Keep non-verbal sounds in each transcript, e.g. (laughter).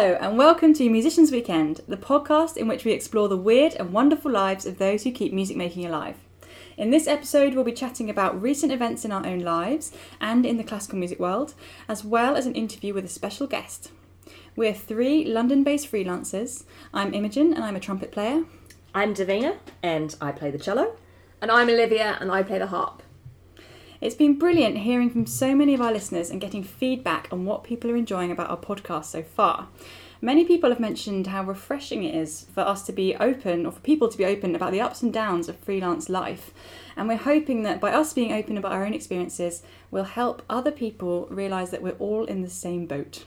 Hello, and welcome to Musicians Weekend, the podcast in which we explore the weird and wonderful lives of those who keep music making alive. In this episode, we'll be chatting about recent events in our own lives and in the classical music world, as well as an interview with a special guest. We're three London based freelancers. I'm Imogen, and I'm a trumpet player. I'm Davina, and I play the cello. And I'm Olivia, and I play the harp. It's been brilliant hearing from so many of our listeners and getting feedback on what people are enjoying about our podcast so far. Many people have mentioned how refreshing it is for us to be open, or for people to be open about the ups and downs of freelance life. And we're hoping that by us being open about our own experiences, we'll help other people realise that we're all in the same boat.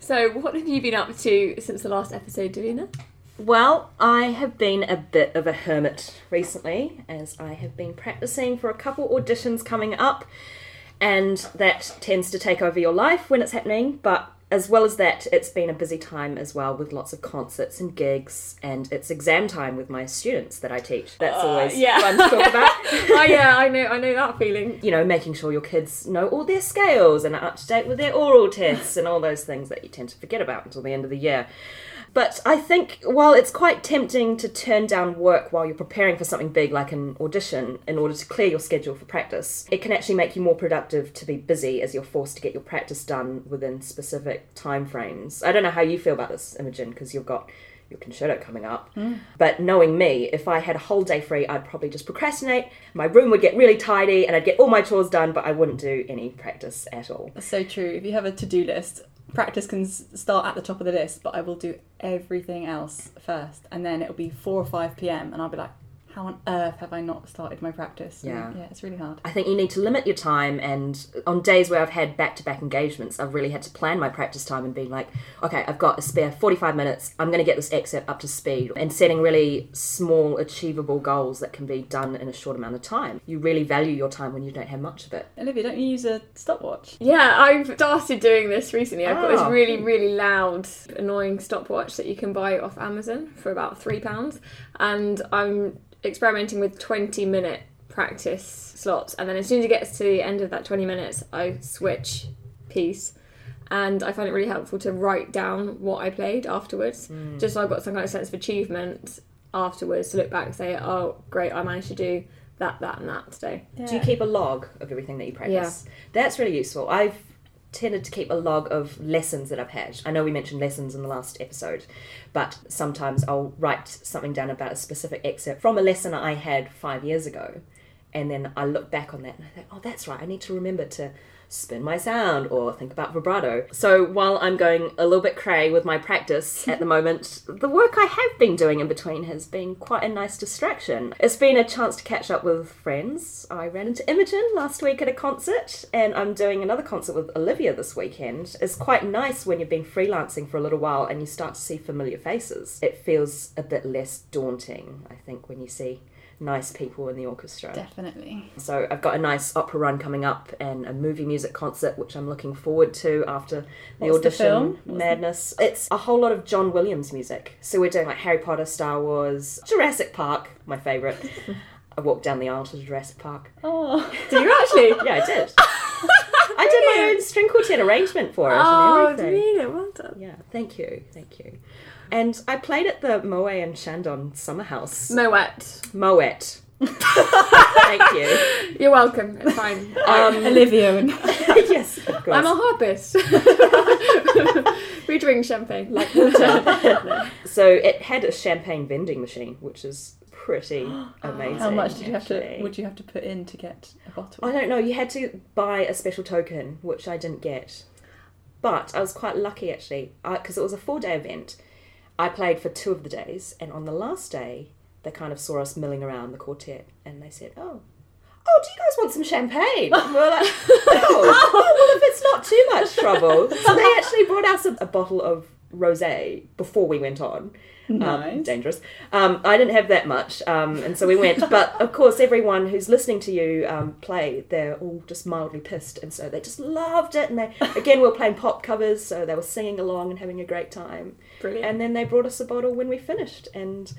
So, what have you been up to since the last episode, Davina? Well, I have been a bit of a hermit recently, as I have been practicing for a couple auditions coming up, and that tends to take over your life when it's happening. But as well as that, it's been a busy time as well with lots of concerts and gigs, and it's exam time with my students that I teach. That's Uh, always yeah. fun to talk about. (laughs) (laughs) oh yeah, I know, I know that feeling. you know, making sure your kids know all their scales and are up to date with their oral tests and all those things that you tend to forget about until the end of the year. But I think while it's quite tempting to turn down work while you're preparing for something big like an audition in order to clear your schedule for practice, it can actually make you more productive to be busy as you're forced to get your practice done within specific time frames. I don't know how you feel about this, Imogen, because you've got your concerto coming up. Mm. But knowing me, if I had a whole day free, I'd probably just procrastinate. My room would get really tidy and I'd get all my chores done, but I wouldn't do any practice at all. That's so true. If you have a to do list, practice can start at the top of the list, but I will do everything else first. And then it'll be 4 or 5 pm, and I'll be like, how on earth have I not started my practice? And Yeah. Yeah, it's really hard. I think you need to limit your time, and on days where I've had back to back engagements, I've really had to plan my practice time and being like, okay, I've got a spare 45 minutes, I'm going to get this excerpt up to speed, and setting really small, achievable goals that can be done in a short amount of time. You really value your time when you don't have much of it. Olivia, don't you use a stopwatch? Yeah, I've started doing this recently. I've got Oh. this really, really loud, annoying stopwatch that you can buy off Amazon for about three pounds, and I'm experimenting with twenty minute practice slots. And then as soon as it gets to the end of that twenty minutes, I switch piece. And I find it really helpful to write down what I played afterwards, mm. just so I've got some kind of sense of achievement afterwards to look back and say, "Oh, great, I managed to do that, that, and that today." Do you keep a log of everything that you practice? That's really useful. I've tended to keep a log of lessons that I've had. I know we mentioned lessons in the last episode, but sometimes I'll write something down about a specific excerpt from a lesson I had five years ago. And then I look back on that and I think, oh, that's right, I need to remember to spin my sound or think about vibrato. So while I'm going a little bit cray with my practice (laughs) at the moment, the work I have been doing in between has been quite a nice distraction. It's been a chance to catch up with friends. I ran into Imogen last week at a concert, and I'm doing another concert with Olivia this weekend. It's quite nice when you've been freelancing for a little while and you start to see familiar faces. It feels a bit less daunting, I think, when you see nice people in the orchestra. Definitely. So I've got a nice opera run coming up and a movie music concert, which I'm looking forward to after the What's the audition the- madness. It's a whole lot of John Williams music. So we're doing like Harry Potter, Star Wars, Jurassic Park, my favourite. (laughs) I walked down the aisle to Jurassic Park. Oh, (laughs) did you actually? Yeah, I did. (laughs) I did my own string quartet arrangement for it oh, and everything. Well done. Yeah, thank you, thank you. And I played at the Moe and Chandon Summer House. Moet. Moet. (laughs) thank you. You're welcome. It's fine. Um, (laughs) Olivia and (laughs) yes, of course. I'm a harpist. we drink champagne. like water. so it had a champagne vending machine, which is pretty (gasps) amazing. how much did you have to? Would you have to put in to get a bottle? I don't know. You had to buy a special token, which I didn't get. But I was quite lucky actually, because it was a four-day event. I played for two of the days, and on the last day, they kind of saw us milling around the quartet, and they said, "Oh." Oh, do you guys want some champagne? And we were like, oh, (laughs) oh, well, if it's not too much trouble. So they actually brought us a, a bottle of rosé before we went on. (laughs) Um, dangerous. Um, I didn't have that much, um, and so we went. (laughs) But of course, everyone who's listening to you um, play, they're all just mildly pissed, and so they just loved it. And they (laughs) again, we were playing pop covers, so they were singing along and having a great time. Brilliant. And then they brought us a bottle when we finished, and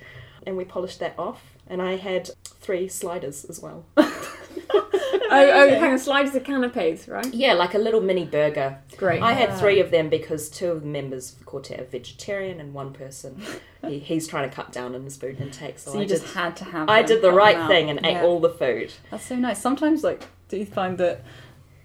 and we polished that off. And I had three sliders as well. (laughs) Oh, oh, Amazing. hang on, sliders are canapes, right? Yeah, like a little mini burger. Great. I had three of them because two of the members of the quartet are vegetarian and one person he, he's trying to cut down on his food intake. So, So you I just did, had to have. I did the right thing and Yeah. ate all the food. That's so nice. Sometimes, like, do you find that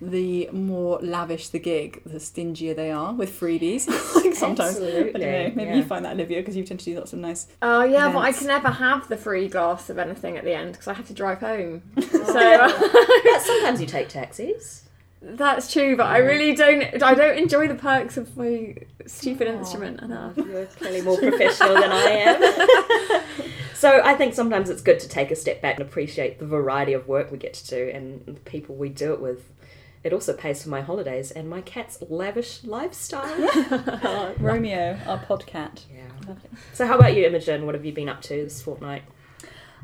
the more lavish the gig, the stingier they are with freebies? (laughs) like sometimes, I don't know. Maybe yeah. you find that Olivia because you tend to do lots of nice. Oh yeah, but I can never have the free glass of anything at the end because I have to drive home. (laughs) Oh, so uh, so (laughs) sometimes you take taxis. that's true, but I really don't. I don't enjoy the perks of my stupid instrument enough. You're clearly more professional than I am. so I think sometimes it's good to take a step back and appreciate the variety of work we get to do and the people we do it with. It also pays for my holidays and my cat's lavish lifestyle. (laughs) (laughs) Romeo, our podcat. yeah. Lovely. So how about you, Imogen? What have you been up to this fortnight?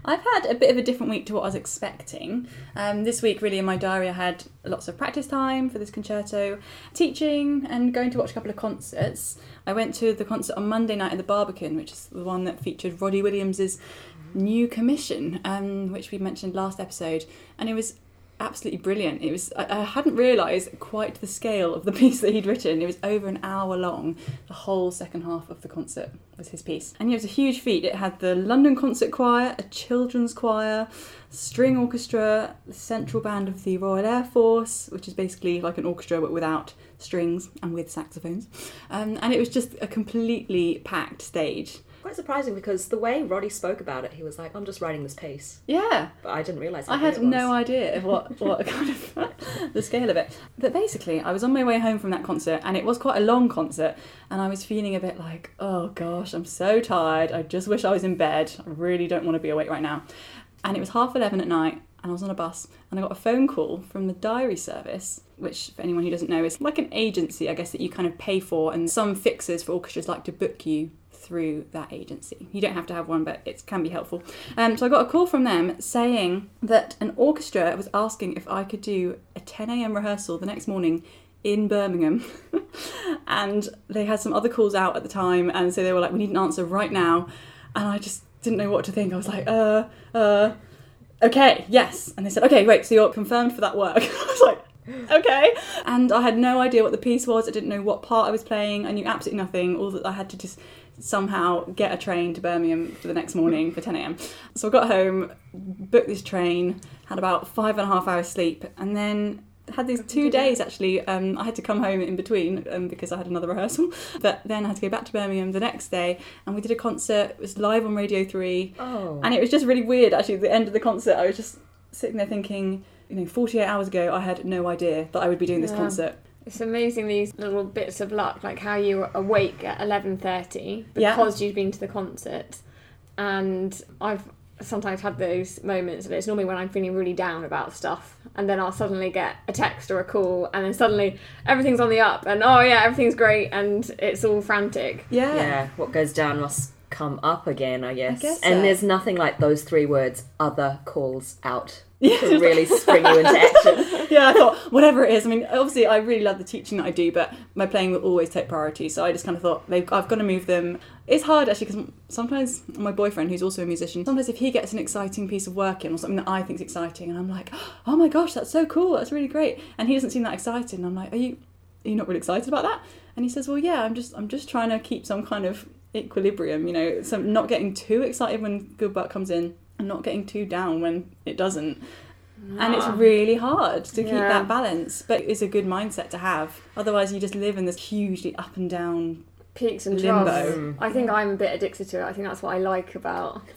I've had a bit of a different week to what I was expecting. Um, this week, really, in my diary, I had lots of practice time for this concerto, teaching, and going to watch a couple of concerts. I went to the concert on Monday night at the Barbican, which is the one that featured Roddy Williams's new commission, um, which we mentioned last episode, and it was absolutely brilliant. It was I, I hadn't realised quite the scale of the (laughs) piece that he'd written. It was over an hour long. The whole second half of the concert was his piece, and it was a huge feat. It had the London Concert Choir, a children's choir, string orchestra, the central band of the Royal Air Force, which is basically like an orchestra but without strings and with saxophones, um, and it was just a completely packed stage. Quite surprising because the way Roddy spoke about it, he was like, "I'm just writing this piece," Yeah, but I didn't realise. I had no idea of what, (laughs) what kind of (laughs) the scale of it. But basically, I was on my way home from that concert, and it was quite a long concert, and I was feeling a bit like, oh gosh, I'm so tired. I just wish I was in bed. I really don't want to be awake right now. And it was half eleven at night, and I was on a bus, and I got a phone call from the diary service. Which, for anyone who doesn't know, is like an agency, I guess, that you kind of pay for, and some fixers for orchestras like to book you through that agency. You don't have to have one, but it can be helpful. Um, so I got a call from them saying that an orchestra was asking if I could do a 10 a.m. rehearsal the next morning in Birmingham. (laughs) and they had some other calls out at the time, and so they were like, "We need an answer right now." And I just didn't know what to think. I was like, "Uh, uh." Okay, yes. And they said, okay, wait, so you're confirmed for that work. (laughs) I was like, okay. And I had no idea what the piece was. I didn't know what part I was playing. I knew absolutely nothing. All that I had to just somehow get a train to Birmingham for the next morning for 10 a.m. So I got home, booked this train, had about five and a half hours sleep, and then had these two days actually. Um, I had to come home in between um, because I had another (laughs) rehearsal, but then I had to go back to Birmingham the next day, and we did a concert. It was live on Radio Three, Oh, and it was just really weird. Actually, at the end of the concert, I was just sitting there thinking, you know, 48 hours ago, I had no idea that I would be doing this Yeah. concert. It's amazing these little bits of luck, like how you were awake at eleven thirty Yeah. because you've been to the concert, and I've sometimes had those moments, and it's normally when I'm feeling really down about stuff, and then I'll suddenly get a text or a call, and then suddenly everything's on the up, and oh yeah, everything's great, and it's all frantic. Yeah. yeah. What goes down must come up again, I guess. I guess so. and there's nothing like those three words: "other calls out." Yeah. to really spring you into action. (laughs) yeah, I thought whatever it is. I mean, obviously, I really love the teaching that I do, but my playing will always take priority. So I just kind of thought they've, I've got to move them. It's hard actually because sometimes my boyfriend, who's also a musician, sometimes if he gets an exciting piece of work in or something that I think's exciting, and I'm like, oh my gosh, that's so cool, that's really great, and he doesn't seem that excited, and I'm like, are you, are you not really excited about that? And he says, well, yeah, I'm just, I'm just trying to keep some kind of equilibrium, you know, so not getting too excited when good work comes in, and not getting too down when it doesn't and it's really hard to keep Yeah. that balance but it's a good mindset to have otherwise you just live in this hugely up and down peaks and troughs. Mm. I think I'm a bit addicted to it. I think that's what I like about. (laughs) (laughs)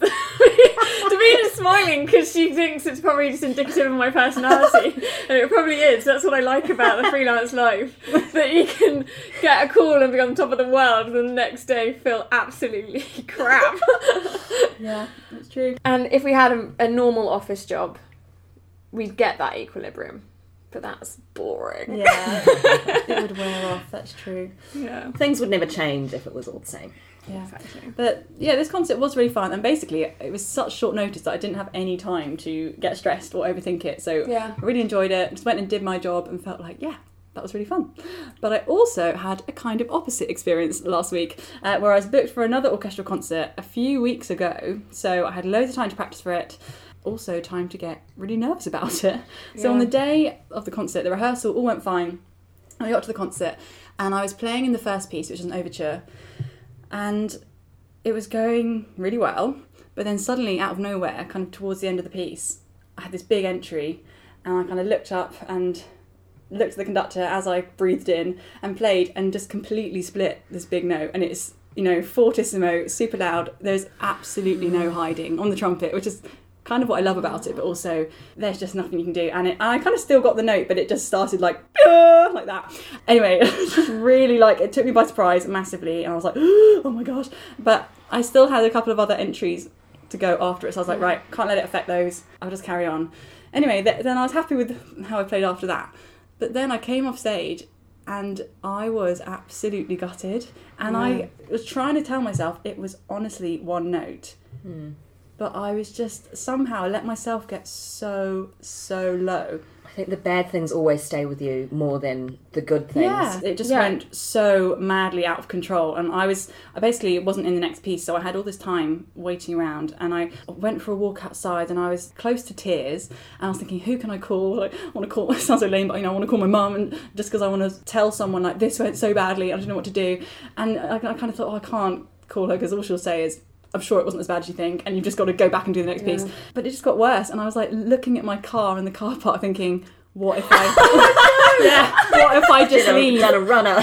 Davina's smiling because she thinks it's probably just indicative of my personality, (laughs) and it probably is. That's what I like about the freelance life that you can get a call and be on top of the world, and the next day feel absolutely (laughs) crap. (laughs) yeah that's true and if we had a, a normal office job, we'd get that equilibrium, but that's boring. yeah it would wear off that's true Yeah. Things would never change if it was all the same. Yeah Exactly. but yeah this concert was really fun and basically it was such short notice that i didn't have any time to get stressed or overthink it so Yeah. I really enjoyed it. Just went and did my job and felt like, yeah, that was really fun. But I also had a kind of opposite experience last week uh, where I was booked for another orchestral concert a few weeks ago. So I had loads of time to practice for it. also time to get really nervous about it. (laughs) So on the day of the concert, the rehearsal all went fine. I got to the concert and I was playing in the first piece, which is an overture, and it was going really well. But then suddenly, out of nowhere, kind of towards the end of the piece, I had this big entry, and I kind of looked up and looked at the conductor as I breathed in and played, and just completely split this big note. And it's you know fortissimo, super loud. There's absolutely no hiding on the trumpet, which is kind of what I love about it, but also there's just nothing you can do. And, it, and I kind of still got the note, but it just started like like that. Anyway, just (laughs) really like it took me by surprise massively, and I was like, (gasps) oh my gosh! But I still had a couple of other entries to go after it, so I was like, right, can't let it affect those. I'll just carry on. Anyway, th- then I was happy with how I played after that. But then I came off stage and I was absolutely gutted. And I was trying to tell myself it was honestly one note. Hmm. But I was just somehow let myself get so, so low. I think the bad things always stay with you more than the good things. Yeah, it just Yeah. went so madly out of control, and I was I basically wasn't in the next piece, so I had all this time waiting around, and I went for a walk outside, and I was close to tears, and I was thinking, who can I call? Like, (laughs) I want to call. (laughs) It sounds so lame, but you know, I want to call my mum, and just because I want to tell someone like this went so badly, I don't know what to do, and I, I kind of thought, oh, I can't call her because all she'll say is. I'm sure it wasn't as bad as you think, and you've just got to go back and do the next piece. But it just got worse, and I was like looking at my car in the car park, thinking, "What if (laughs) I, (laughs) yeah, what if I just Done a- leave?" done a runner. (laughs)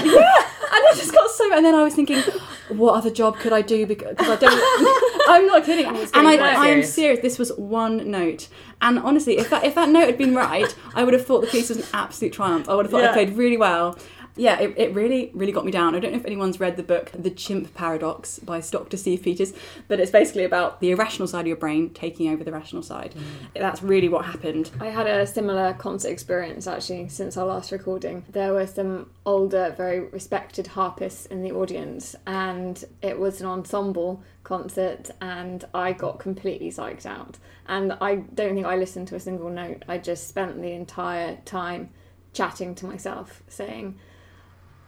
and I just got so. And then I was thinking, what other job could I do? Because I don't. I'm not kidding. And I, I am serious. This was one note. And honestly, if that if that note had been right, I would have thought the piece was an absolute triumph. I would have thought I played really well. Yeah, it, it really, really got me down. I don't know if anyone's read the book The Chimp Paradox by Dr. Steve Peters, but it's basically about the irrational side of your brain taking over the rational side. Mm. That's really what happened. I had a similar concert experience actually since our last recording. There were some older, very respected harpists in the audience, and it was an ensemble concert, and I got completely psyched out. And I don't think I listened to a single note. I just spent the entire time chatting to myself, saying,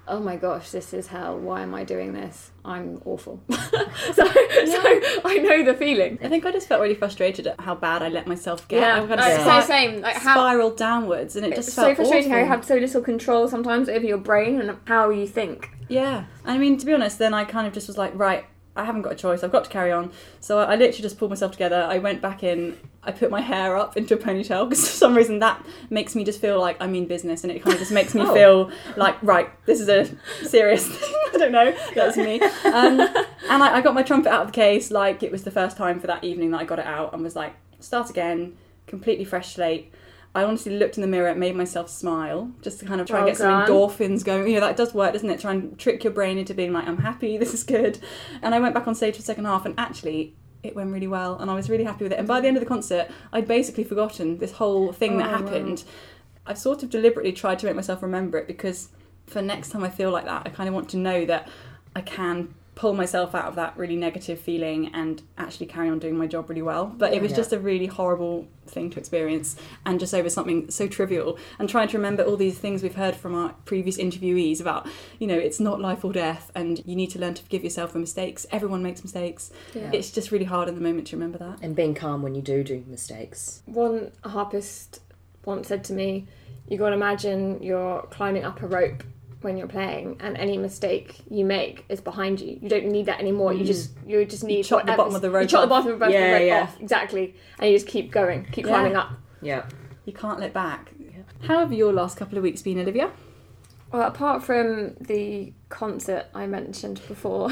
Oh my gosh, this is hell. Why am I doing this? I'm awful. (laughs) (laughs) so, so I know the feeling. I think I just felt really frustrated at how bad I let myself get. Yeah, I kind of like, spi- so same. Like how spiraled downwards, and it just it's felt so frustrating how you have so little control sometimes over your brain and how you think. Yeah, I mean, to be honest, then I kind of just was like, right, I haven't got a choice. I've got to carry on. So I, I literally just pulled myself together. I went back in. I put my hair up into a ponytail because (laughs) for some reason that makes me just feel like I'm in business, and it kind of just makes me Oh. feel like, right, this is a serious (laughs) thing. I don't know. That's me. Um, and I, I got my trumpet out of the case like it was the first time for that evening that I got it out, and was like, start again, completely fresh slate. I honestly looked in the mirror, and made myself smile, just to kind of try and Well get some endorphins going. You know, that does work, doesn't it? Try and trick your brain into being like, I'm happy, (laughs) this is good. And I went back on stage for the second half, and actually, it went really well, and I was really happy with it. And by the end of the concert, I'd basically forgotten this whole thing that Oh, wow. happened. I've sort of deliberately tried to make myself remember it because for next time I feel like that, I kind of want to know that I can pull myself out of that really negative feeling and actually carry on doing my job really well. But it was Yeah. just a really horrible thing to experience and just over something so trivial and trying to remember all these things we've heard from our previous interviewees about, you know, it's not life or death and you need to learn to forgive yourself for mistakes. Everyone makes mistakes. Yeah. It's just really hard in the moment to remember that. And being calm when you do do mistakes. One harpist once said to me, "You got to imagine you're climbing up a rope when you're playing, and any mistake you make is behind you. You don't need that anymore. You mm. just you just need to chop the bottom of the rope You chop the bottom of the Yeah, rope yeah. off exactly, and you just keep going, keep Yeah. climbing up. Yeah. You can't look back. How have your last couple of weeks been, Olivia? Well, apart from the concert I mentioned before,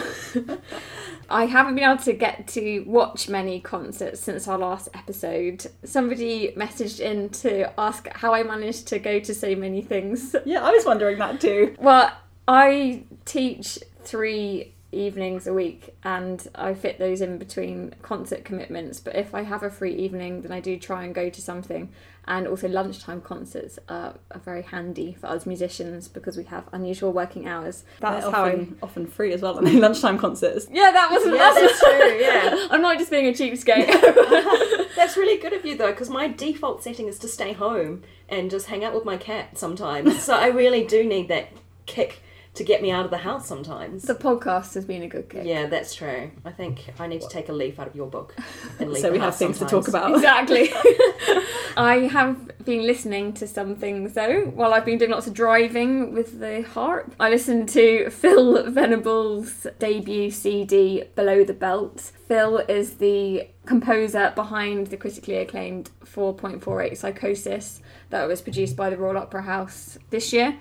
(laughs) I haven't been able to get to watch many concerts since our last episode. Somebody messaged in to ask how I managed to go to so many things. (laughs) Yeah, I was wondering that too. Well, I teach three evenings a week and I fit those in between concert commitments. But if I have a free evening, then I do try and go to something. And also, lunchtime concerts are, are very handy for us musicians because we have unusual working hours. That's They're how I. often, often free as well, they? (laughs) Lunchtime concerts. Yeah, that was Yeah, that's that's true, yeah. (laughs) I'm not just being a cheapskate. (laughs) That's really good of you though, because my default setting is to stay home and just hang out with my cat sometimes. so I really do need that kick to get me out of the house sometimes. The podcast has been a good kick. Yeah, that's true. I think I need to take a leaf out of your book and (laughs) leave so we have things to talk about. Exactly. (laughs) (laughs) I have been listening to some things though while I've been doing lots of driving with the harp. I listened to Phil Venables' debut CD, Below the Belt. Phil is the composer behind the critically acclaimed 4.48 Psychosis that was produced by the Royal Opera House this year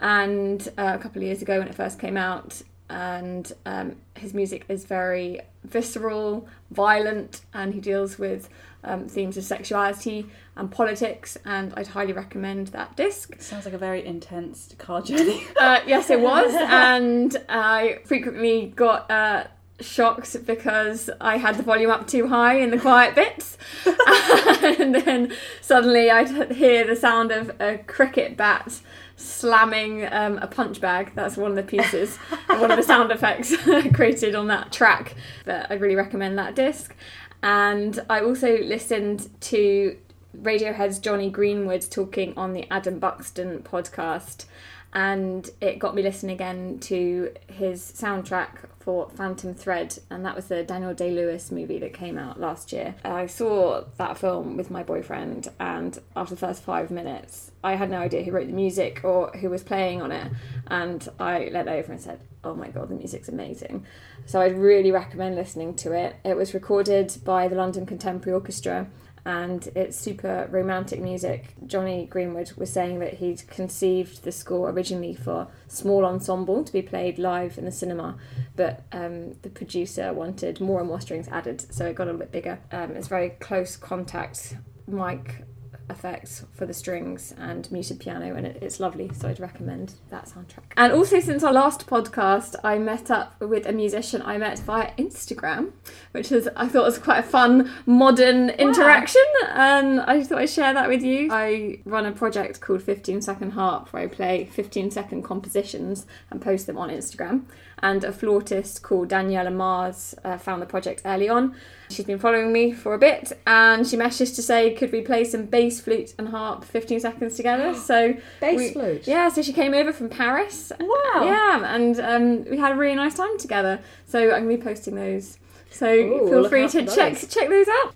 and uh, a couple of years ago when it first came out. And um, his music is very visceral, violent, and he deals with um, themes of sexuality and politics. And I'd highly recommend that disc. Sounds like a very intense car journey. Uh, yes, it was, (laughs) and I frequently got uh, shocked because I had the volume up too high in the quiet bits, (laughs) and then suddenly I'd hear the sound of a cricket bat slamming um, a punch bag. That's one of the pieces, one of the sound effects (laughs) created on that track. But I'd really recommend that disc. And I also listened to Radiohead's Jonny Greenwood talking on the Adam Buxton podcast, and it got me listening again to his soundtrack for Phantom Thread, and that was the Daniel Day Lewis movie that came out last year. I saw that film with my boyfriend, and after the first five minutes, I had no idea who wrote the music or who was playing on it, and I leant over and said, Oh my god, the music's amazing. So I'd really recommend listening to it. It was recorded by the London Contemporary Orchestra and it's super romantic music. Jonny Greenwood was saying that he'd conceived the score originally for small ensemble to be played live in the cinema, but um, the producer wanted more and more strings added, so it got a little bit bigger. Um, it's very close contact mic effects for the strings and muted piano and it, it's lovely so i'd recommend that soundtrack. And also since our last podcast i met up with a musician i met via instagram which is i thought was quite a fun modern interaction and i thought i'd share that with you. I run a project called 15 second harp where i play 15 second compositions and post them on instagram and a flautist called Daniela Mars uh, found the project early on. She's been following me for a bit and she messaged to say, could we play some bass, flute, and harp 15 seconds together? (gasps) So, Bass we- flute. yeah, so she came over from Paris. Wow. Yeah, and um, we had a really nice time together. So, I'm going to be posting those. So, Ooh, feel free to check, check those out.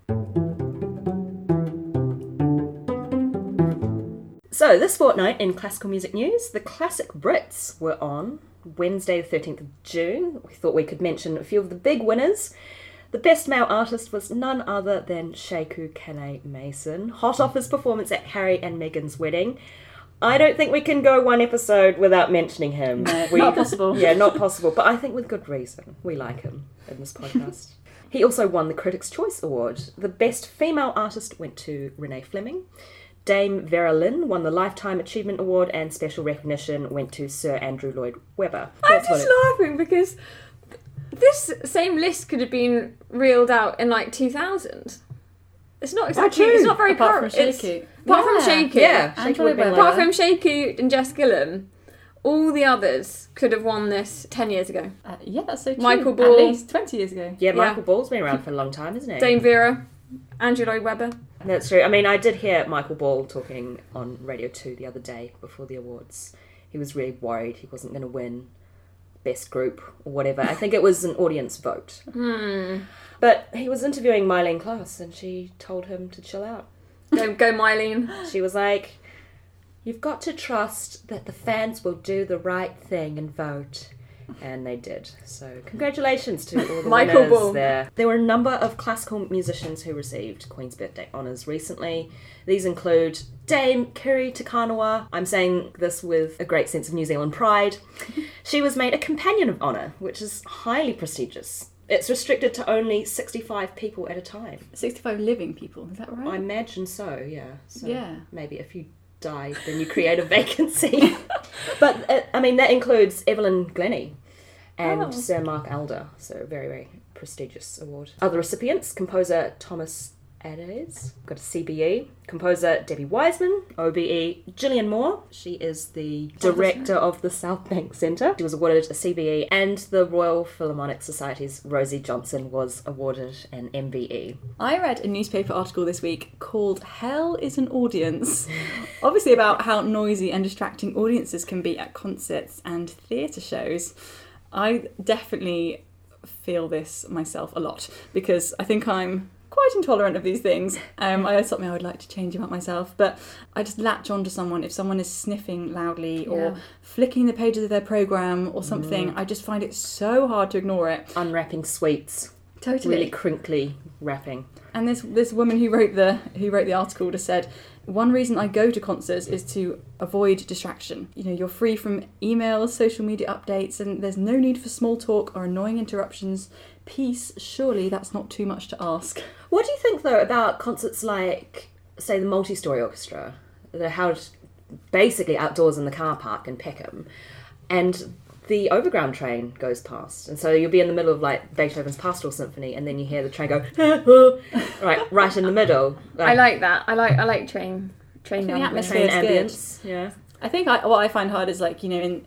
So, this fortnight in classical music news, the Classic Brits were on Wednesday, the 13th of June. We thought we could mention a few of the big winners. The best male artist was none other than Sheku Kanneh-Mason, hot off his performance at Harry and Meghan's wedding. I don't think we can go one episode without mentioning him. No, We- not possible. (laughs) Yeah, not possible, but I think with good reason. We like him in this podcast. (laughs) he also won the Critics' Choice Award. The best female artist went to Renee Fleming. Dame Vera Lynn won the Lifetime Achievement Award, and special recognition went to Sir Andrew Lloyd Webber. I'm just it- laughing because this same list could have been reeled out in like 2000. It's not exactly. It's not very Apart from current. It's- Shaky. Apart from Yeah. Shaky. Yeah, And Shaky would have been Lloyd like Apart that. from Shaky and Jess Gillam, all the others could have won this 10 years ago. Uh, yeah, that's so true. Michael Ball. At least 20 years ago. Yeah, Yeah. Michael Ball's been around for a long time, isn't he? Dame Vera, Andrew Lloyd Webber. That's true. I mean, I did hear Michael Ball talking on Radio 2 the other day before the awards. He was really worried he wasn't going to win best group or whatever. I think it was an audience vote. Hmm. But he was interviewing Myleene Klass and she told him to chill out. Go, go Myleene. She was like, You've got to trust that the fans will do the right thing and vote. And they did. So, congratulations to all the Michael winners Ball. there. There were a number of classical musicians who received Queen's Birthday honours recently. These include Dame Kiri Te Kanawa. I'm saying this with a great sense of New Zealand pride. (laughs) She was made a Companion of Honour, which is highly prestigious. It's restricted to only 65 people at a time. 65 living people, is that right? I imagine so, yeah. So Yeah. Maybe a you die, then you create a (laughs) vacancy. (laughs) but uh, I mean, that includes Evelyn Glennie and Oh. Sir Mark Elder. So very, very prestigious award. Other recipients: composer Thomas Adès. Got a CBE. Composer Debbie Wiseman. OBE Gillian Moore. She is the director of the South Bank Centre. She was awarded a CBE. And the Royal Philharmonic Society's Rosie Johnson was awarded an. MBE. I read a newspaper article this week called Hell is an Audience. Obviously, about how noisy and distracting audiences can be at concerts and theatre shows. I definitely feel this myself a lot because I think I'm quite intolerant of these things. Um, I something I would like to change about myself, but I just latch on to someone if someone is sniffing loudly or Yeah. flicking the pages of their program or something. I just find it so hard to ignore it. Unwrapping sweets. Totally. Really crinkly wrapping. And this this woman who wrote the who wrote the article just said one reason I go to concerts is to avoid distraction. You know, you're free from emails, social media updates, and there's no need for small talk or annoying interruptions. Peace, surely that's not too much to ask. What do you think though about concerts like, say, the multi-story orchestra? They're held basically outdoors in the car park in Peckham, and the overground train goes past, and so you'll be in the middle of like Beethoven's Pastoral Symphony, and then you hear the train go, (laughs) right, right in the middle. I like that. I like I like train train I the atmosphere- train It's good. Yeah. I think I, what I find hard is like you know in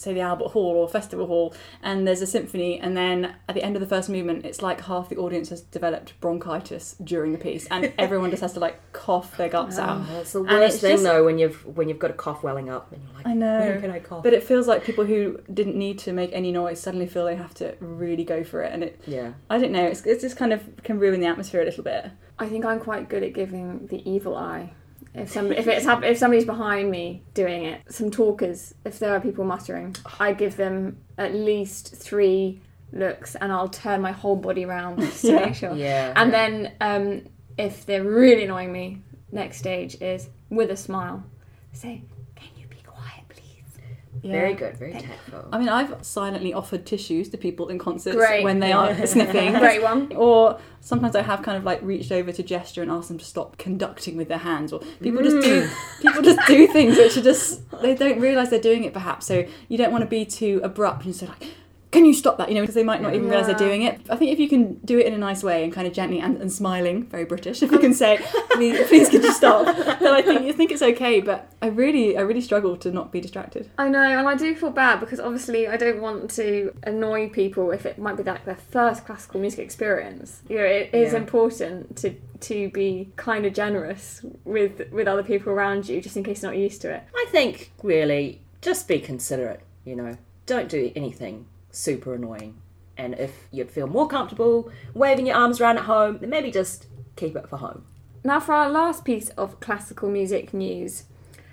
say the Albert Hall or Festival Hall, and there's a symphony, and then at the end of the first movement, it's like half the audience has developed bronchitis during the piece, and (laughs) everyone just has to like cough their guts oh, out. Oh, it's the worst it's thing just- though when you've when you've got a cough welling up and you're like, I know. where can I cough? But it feels like people who didn't need to make any noise suddenly feel they have to really go for it, and it. yeah. I don't know. It's, it's just kind of can ruin the atmosphere a little bit. I think I'm quite good at giving the evil eye. If some if it's hap- if somebody's behind me doing it, some talkers, if there are people muttering, I give them at least three looks, and I'll turn my whole body around (laughs) to Yeah. make sure. Yeah. And then um, if they're really annoying me, next stage is with a smile, say, "Can you be quiet, please?" Very good, very tactful. I mean, I've silently offered tissues to people in concerts Great. when they are (laughs) sniffing. Great one. Or sometimes I have kind of like reached over to gesture and asked them to stop conducting with their hands. Or people just do mm. (laughs) people just do things which are just they don't realise they're doing it perhaps. So you don't want to be too abrupt and say like, can you stop that? You know, because they might not even realise they're doing it. I think if you can do it in a nice way and kind of gently and, and smiling, very British, if you can say, please, please could you stop? (laughs) Then I think you think it's okay. But I really, I really struggle to not be distracted. I know, and I do feel bad because obviously I don't want to annoy people if it might be like their first classical music experience. You know, it is Yeah. important to to be kind of generous with with other people around you, just in case you're not used to it. I think really just be considerate, you know. Don't do anything super annoying. And if you'd feel more comfortable waving your arms around at home, then maybe just keep it for home. Now, for our last piece of classical music news.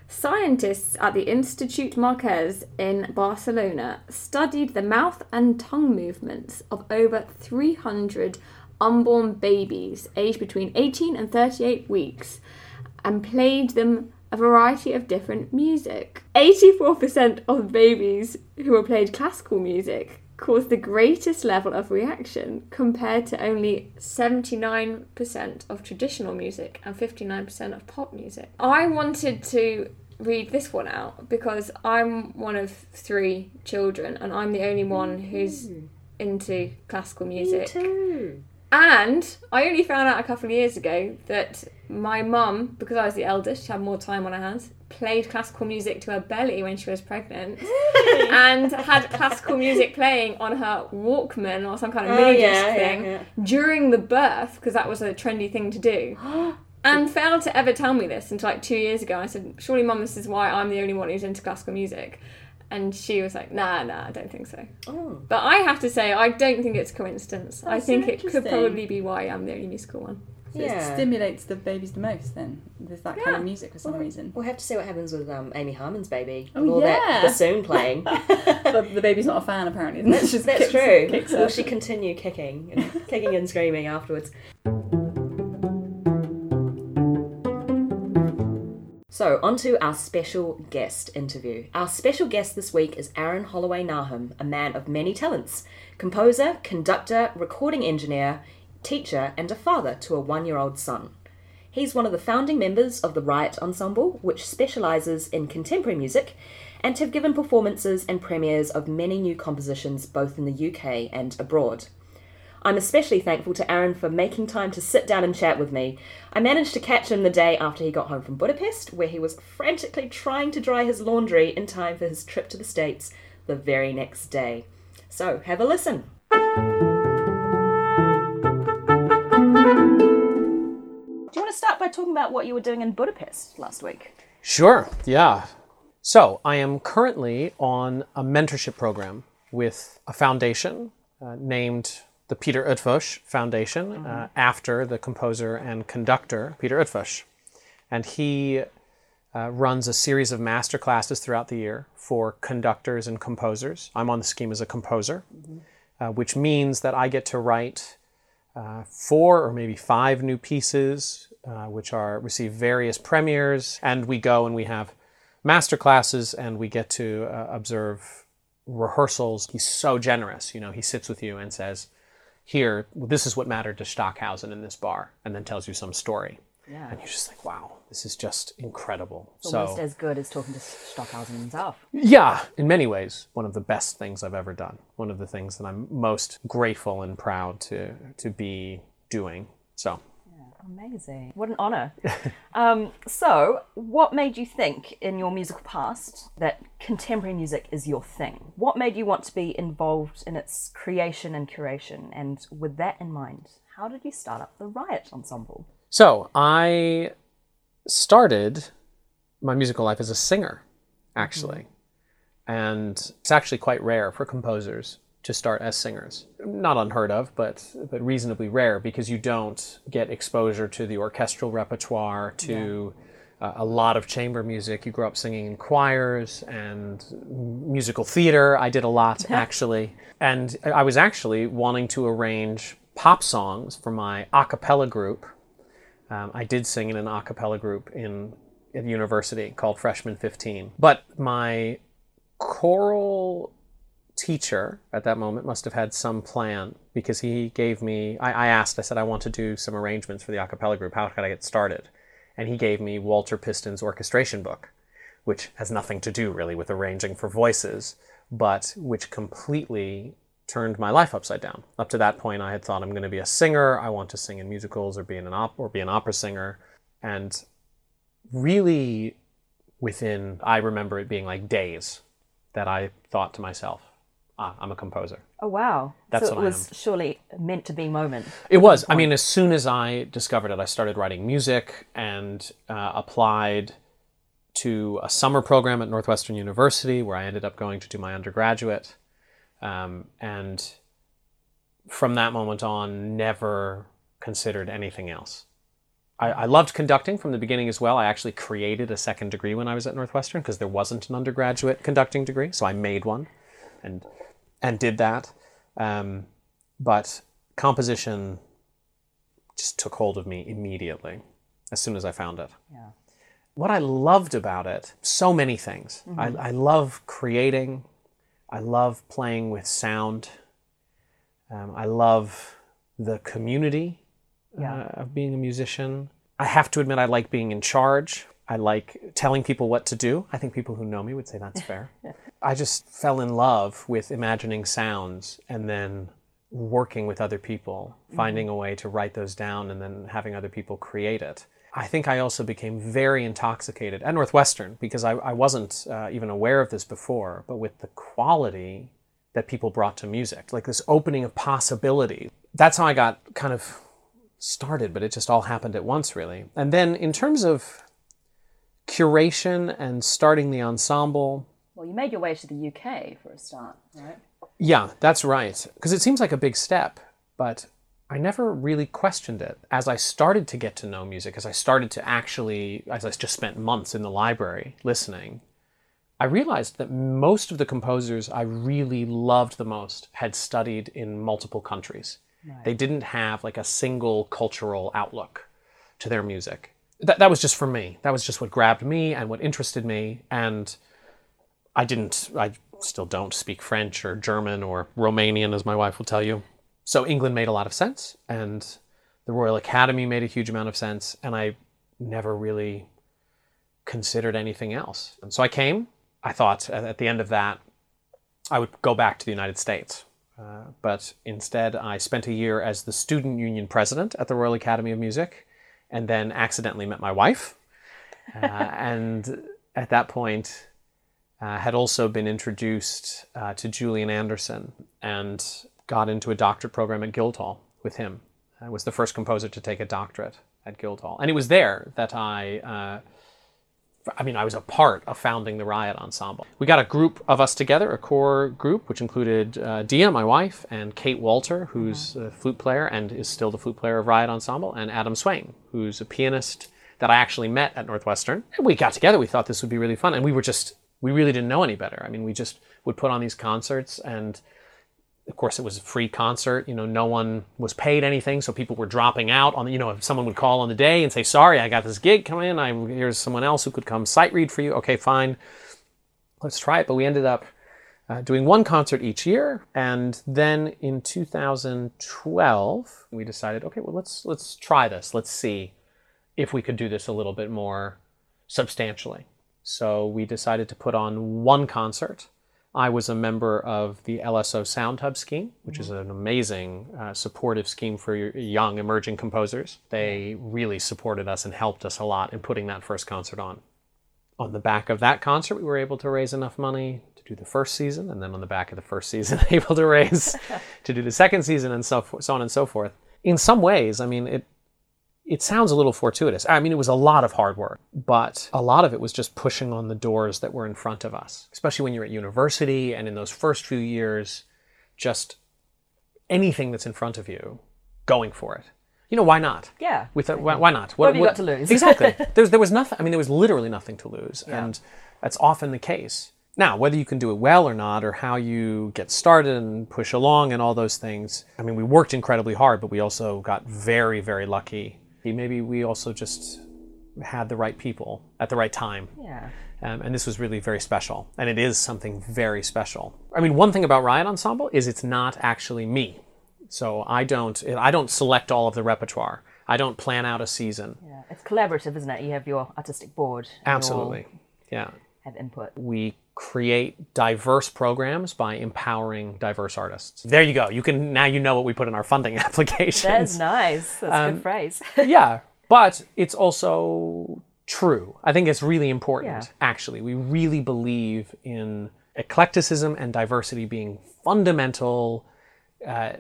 Scientists at the Institute Marquès in Barcelona studied the mouth and tongue movements of over 300 unborn babies aged between 18 and 38 weeks and played them a variety of different music. 84% of babies who were played classical music caused the greatest level of reaction compared to only 79% of traditional music and 59% of pop music. I wanted to read this one out because I'm one of three children and I'm the only one who's mm. into classical music. Me too. And I only found out a couple of years ago that my mum, because I was the eldest, she had more time on her hands, played classical music to her belly when she was pregnant and had classical music playing on her Walkman or some kind of Oh, mini yeah, disc yeah, thing yeah. during the birth because that was a trendy thing to do. (gasps) And failed to ever tell me this until like two years ago. I said, Surely, mum, this is why I'm the only one who's into classical music. And she was like, Nah, nah, I don't think so. Oh. But I have to say, I don't think it's coincidence. I think so it could probably be why I'm the only musical one. So it Yeah. stimulates the babies the most then. There's that kind of music for some Well, reason. We'll have to see what happens with um, Amy Harman's baby. Oh, with all that bassoon playing. (laughs) but the baby's not a fan apparently. (laughs) That's, just that's kicks- true. kicks Will she continue kicking and kicking and screaming afterwards? (laughs) So, on to our special guest interview. Our special guest this week is Aaron Holloway Nahum, a man of many talents composer, conductor, recording engineer, teacher, and a father to a one year old son. He's one of the founding members of the Riot Ensemble, which specialises in contemporary music, and have given performances and premieres of many new compositions both in the UK and abroad. I'm especially thankful to Aaron for making time to sit down and chat with me. I managed to catch him the day after he got home from Budapest, where he was frantically trying to dry his laundry in time for his trip to the States the very next day. So, have a listen. Do you want to start by talking about what you were doing in Budapest last week? Sure, yeah. So, I am currently on a mentorship program with a foundation uh, named the Peter Eötvös Foundation uh, after the composer and conductor Peter Eötvös. And he uh, runs a series of master classes throughout the year for conductors and composers. I'm on the scheme as a composer, uh, which means that I get to write uh, four or maybe five new pieces, uh, which are receive various premieres, and we go and we have master classes, and we get to uh, observe rehearsals. He's so generous, you know. He sits with you and says, "Here, this is what mattered to Stockhausen in this bar," and then tells you some story. Yeah. And you're just like, wow, this is just incredible. It's so, almost as good as talking to Stockhausen himself. yeah, in many ways, one of the best things I've ever done. One of the things that I'm most grateful and proud to to be doing. So, Amazing. What an honour. (laughs) um, so, what made you think in your musical past that contemporary music is your thing? What made you want to be involved in its creation and curation? And with that in mind, how did you start up the Riot Ensemble? so I started my musical life as a singer, actually, and it's actually quite rare for composers to start as singers. Not unheard of, but but reasonably rare because you don't get exposure to the orchestral repertoire, to uh, a lot of chamber music. You grow up singing in choirs and musical theater. I did a lot (laughs) actually, and I was actually wanting to arrange pop songs for my a cappella group. Um, I did sing in an a cappella group in at university called Freshman 15. But my choral teacher at that moment must have had some plan because he gave me I, I asked i said i want to do some arrangements for the a cappella group. How could i get started? And he gave me walter piston's orchestration book which has nothing to do really with arranging for voices but which completely turned my life upside down. Up to that point i had thought i'm going to be a singer. I want to sing in musicals or be in an op- or be an opera singer. And really within i remember it being like days that i thought to myself ah, i'm a composer Oh, wow. That's so it what I was surely meant to be moment. it was i mean as soon as i discovered it i started writing music and uh, applied to a summer program at northwestern university where i ended up going to do my undergraduate um, and from that moment on never considered anything else I, I loved conducting from the beginning as well. I actually created a second degree when I was at Northwestern because there wasn't an undergraduate conducting degree, so I made one, and and did that. Um, but composition just took hold of me immediately as soon as I found it. Yeah. What I loved about it, so many things. I, I love creating. I love playing with sound. Um, I love the community Yeah. uh, of being a musician. I have to admit, I like being in charge. I like telling people what to do. I think people who know me would say that's fair. (laughs) I just fell in love with imagining sounds and then working with other people, finding a way to write those down and then having other people create it. I think I also became very intoxicated at Northwestern because I, I wasn't uh, even aware of this before, but with the quality that people brought to music, like this opening of possibility. That's how I got kind of started, but it just all happened at once, really. And then in terms of curation and starting the ensemble, Well, you made your way to the UK for a start, right? yeah, that's right. Because it seems like a big step, but I never really questioned it. As I started to get to know music, as I started to actually, as I just spent months in the library listening, I realized that most of the composers I really loved the most had studied in multiple countries. They didn't have like a single cultural outlook to their music. That, that was just for me. That was just what grabbed me and what interested me. And I didn't, I still don't speak French or German or Romanian, as my wife will tell you. So England made a lot of sense, and the Royal Academy made a huge amount of sense, and I never really considered anything else. And so I came. I thought at the end of that, I would go back to the United States. Uh, but instead, I spent a year as the student union president at the Royal Academy of Music, and then accidentally met my wife. Uh, (laughs) and at that point, uh, had also been introduced uh, to Julian Anderson and got into a doctorate program at Guildhall with him. I was the first composer to take a doctorate at Guildhall, and it was there that I uh, I mean, I was a part of founding the Riot Ensemble. We got a group of us together, a core group, which included uh, Dia, my wife, and Kate Walter, who's a flute player and is still the flute player of Riot Ensemble, and Adam Swayne, who's a pianist that I actually met at Northwestern. And we got together. We thought this would be really fun, and we were just we really didn't know any better. I mean, we just would put on these concerts and of course, it was a free concert. You know, no one was paid anything, so people were dropping out on. You know, if someone would call on the day and say, "Sorry, I got this gig, come in. I here's someone else who could come sight read for you." Okay, fine, let's try it. But we ended up uh, doing one concert each year, and then in 2012, we decided, okay, well, let's let's try this. Let's see if we could do this a little bit more substantially. So we decided to put on one concert I was a member of the LSO Sound Hub scheme, which is an amazing uh, supportive scheme for young emerging composers. They really supported us and helped us a lot in putting that first concert on. On the back of that concert, we were able to raise enough money to do the first season, and then on the back of the first season, (laughs) able to raise (laughs) to do the second season, and so, so on and so forth. In some ways, I mean, it it sounds a little fortuitous. I mean, it was a lot of hard work, but a lot of it was just pushing on the doors that were in front of us, especially when you're at university and in those first few years, just anything that's in front of you, going for it. You know, why not? Yeah. With a, why, why, not? What, what have you what, got to lose? exactly. (laughs) There, there was nothing. I mean, there was literally nothing to lose, yeah. and that's often the case. Now, whether you can do it well or not, or how you get started and push along and all those things, I mean, we worked incredibly hard, but we also got very, very lucky maybe we also just had the right people at the right time. Yeah. Um, and this was really very special. And it is something very special. I mean, one thing about Riot Ensemble is it's not actually me. So I don't I don't select all of the repertoire. I don't plan out a season. Yeah, it's collaborative, isn't it? You have your artistic board. Absolutely. Yeah. Have input. We create diverse programs by empowering diverse artists. There you go. You can now you know what we put in our funding (laughs) applications. That's nice. That's um, a good phrase. (laughs) yeah, but it's also true. I think it's really important yeah. actually. We really believe in eclecticism and diversity being fundamental uh,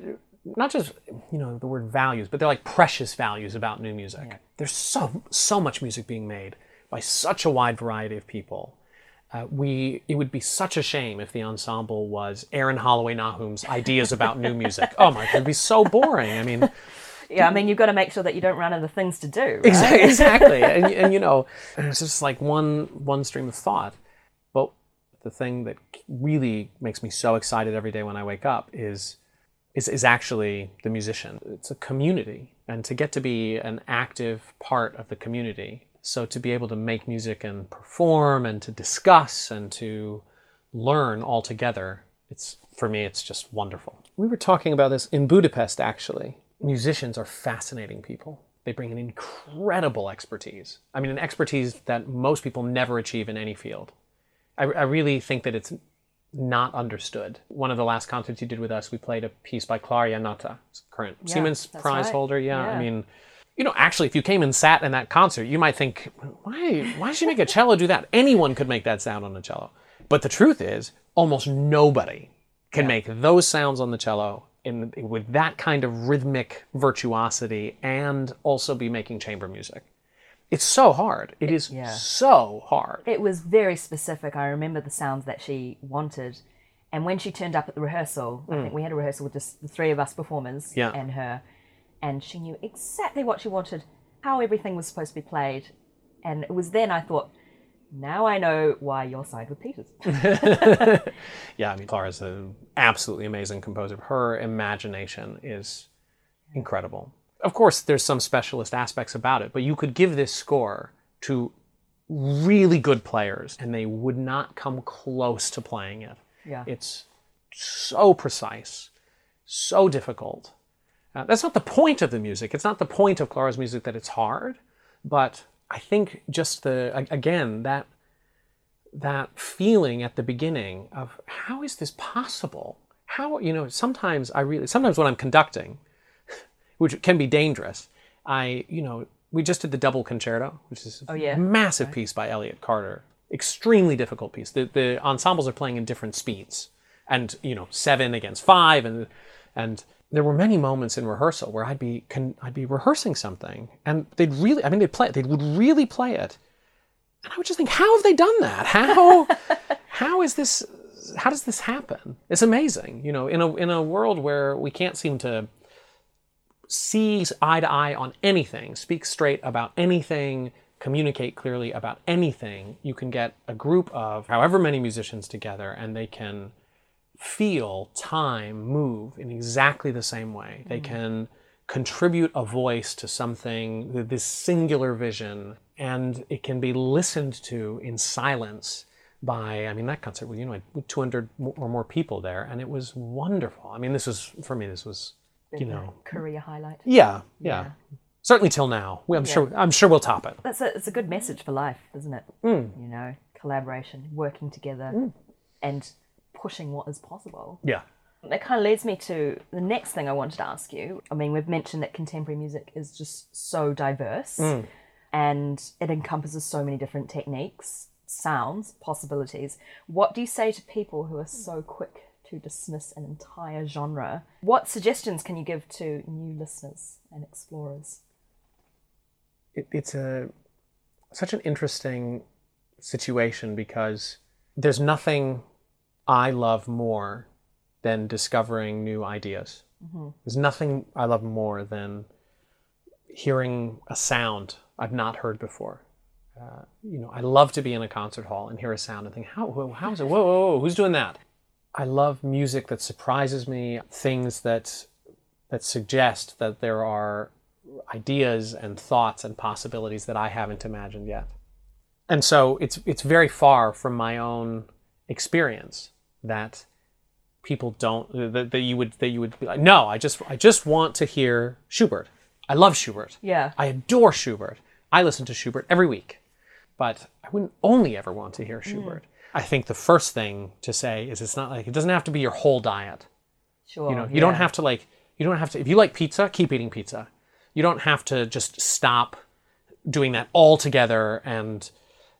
not just you know the word values, but they're like precious values about new music. Yeah. There's so so much music being made by such a wide variety of people uh, we it would be such a shame if the ensemble was Aaron Holloway Nahum's ideas about new music. Oh my, god, it'd be so boring. I mean, yeah, I mean, you've got to make sure that you don't run out of things to do. Right? Exactly, exactly. and, and you know, it's just like one one stream of thought. But the thing that really makes me so excited every day when I wake up is is is actually the musician. It's a community, and to get to be an active part of the community so to be able to make music and perform and to discuss and to learn all together, it's for me it's just wonderful. We were talking about this in Budapest actually. Musicians are fascinating people. They bring an incredible expertise. I mean, an expertise that most people never achieve in any field. I, I really think that it's not understood. One of the last concerts you did with us, we played a piece by Clara Iannotta, current yeah, Siemens Prize right. holder. Yeah, yeah, I mean, you know, actually, if you came and sat in that concert, you might think, why, why did she make a cello do that? Anyone could make that sound on a cello. But the truth is, almost nobody can yeah. make those sounds on the cello in, with that kind of rhythmic virtuosity and also be making chamber music. It's so hard. It is yeah. so hard. It was very specific. I remember the sounds that she wanted. And when she turned up at the rehearsal, mm. I think we had a rehearsal with just the three of us performers yeah. and her and she knew exactly what she wanted, how everything was supposed to be played. And it was then I thought, now I know why you're side with Peters. (laughs) yeah, I mean, Clara's an absolutely amazing composer. Her imagination is incredible. Of course, there's some specialist aspects about it, but you could give this score to really good players and they would not come close to playing it. Yeah. It's so precise, so difficult, uh, that's not the point of the music. It's not the point of Clara's music that it's hard, but I think just the again that that feeling at the beginning of how is this possible? how you know sometimes I really sometimes when I'm conducting, (laughs) which can be dangerous, I you know we just did the double concerto, which is a yeah. massive piece by Elliott Carter, extremely difficult piece. The the ensembles are playing in different speeds, and you know seven against five, and and there were many moments in rehearsal where I'd be I'd be rehearsing something, and they'd really I mean they'd play it, they would really play it, and I would just think, how have they done that? How (laughs) how is this? How does this happen? It's amazing, you know, in a in a world where we can't seem to see eye to eye on anything, speak straight about anything, communicate clearly about anything. You can get a group of however many musicians together, and they can feel time move in exactly the same way. They can contribute a voice to something, this singular vision, and it can be listened to in silence by, I mean, that concert, you know, with 200 or more people there, and it was wonderful. I mean, this was, for me, this was, you know, career highlight. yeah, yeah. Certainly till now. We- I'm sure, I'm sure we'll top it. That's a, it's a good message for life, isn't it? Mm. You know, collaboration, working together, and pushing what is possible. Yeah. That kind of leads me to the next thing I wanted to ask you. I mean, we've mentioned that contemporary music is just so diverse mm. and it encompasses so many different techniques, sounds, possibilities. What do you say to people who are so quick to dismiss an entire genre? What suggestions can you give to new listeners and explorers? it, it's a such an interesting situation because there's nothing I love more than discovering new ideas. There's nothing I love more than hearing a sound I've not heard before. Uh, you know, I love to be in a concert hall and hear a sound and think, how, whoa, how is it? Whoa, whoa, whoa, who's doing that? I love music that surprises me, things that that suggest that there are ideas and thoughts and possibilities that I haven't imagined yet. And so it's it's very far from my own experience that people don't that, that you would that you would be like, no, I just I just want to hear Schubert. I love Schubert. Yeah. I adore Schubert. I listen to Schubert every week. But I wouldn't only ever want to hear Schubert. Mm. I think the first thing to say is it's not like it doesn't have to be your whole diet. Sure. You know, you don't have to like you don't have to if you like pizza, keep eating pizza. You don't have to just stop doing that altogether and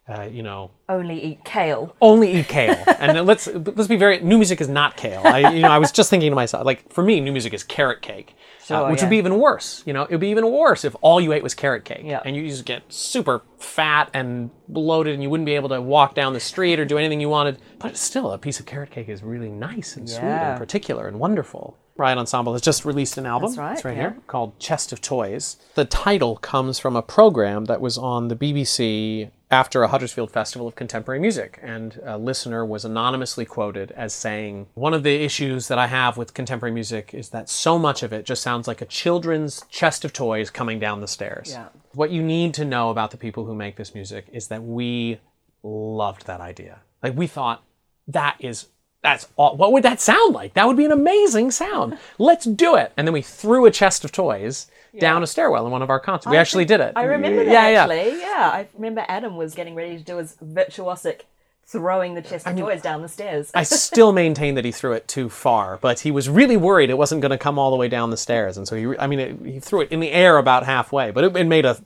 uh, you know only eat kale. only eat kale. (laughs) and let's let's be very new music is not kale. I you know I was just thinking to myself like for me new music is carrot cake. uh, which yeah. would be even worse, you know. It would be even worse if all you ate was carrot cake, Yeah. and you just get super fat and bloated, and you wouldn't be able to walk down the street or do anything you wanted. But still, a piece of carrot cake is really nice and sweet Yeah. and particular and wonderful. Riot Ensemble has just released an album. That's right, It's right yeah. here called Chest of Toys. The title comes from a program that was on the BBC after a Huddersfield Festival of Contemporary Music, and a listener was anonymously quoted as saying, One of the issues that I have with contemporary music is that so much of it just sounds like a children's chest of toys coming down the stairs. Yeah. What you need to know about the people who make this music is that we loved that idea. Like, we thought, that is that's all, what would that sound like? That would be an amazing sound. Let's do it. And then we threw a chest of toys down a stairwell in one of our concerts. We actually did it. I remember that yeah, yeah. actually. Yeah. I remember Adam was getting ready to do his virtuosic throwing the chest of toys down the stairs. I (laughs) still maintain that he threw it too far, but he was really worried it wasn't going to come all the way down the stairs, and so he, I mean, it, he threw it in the air about halfway, but it, it made a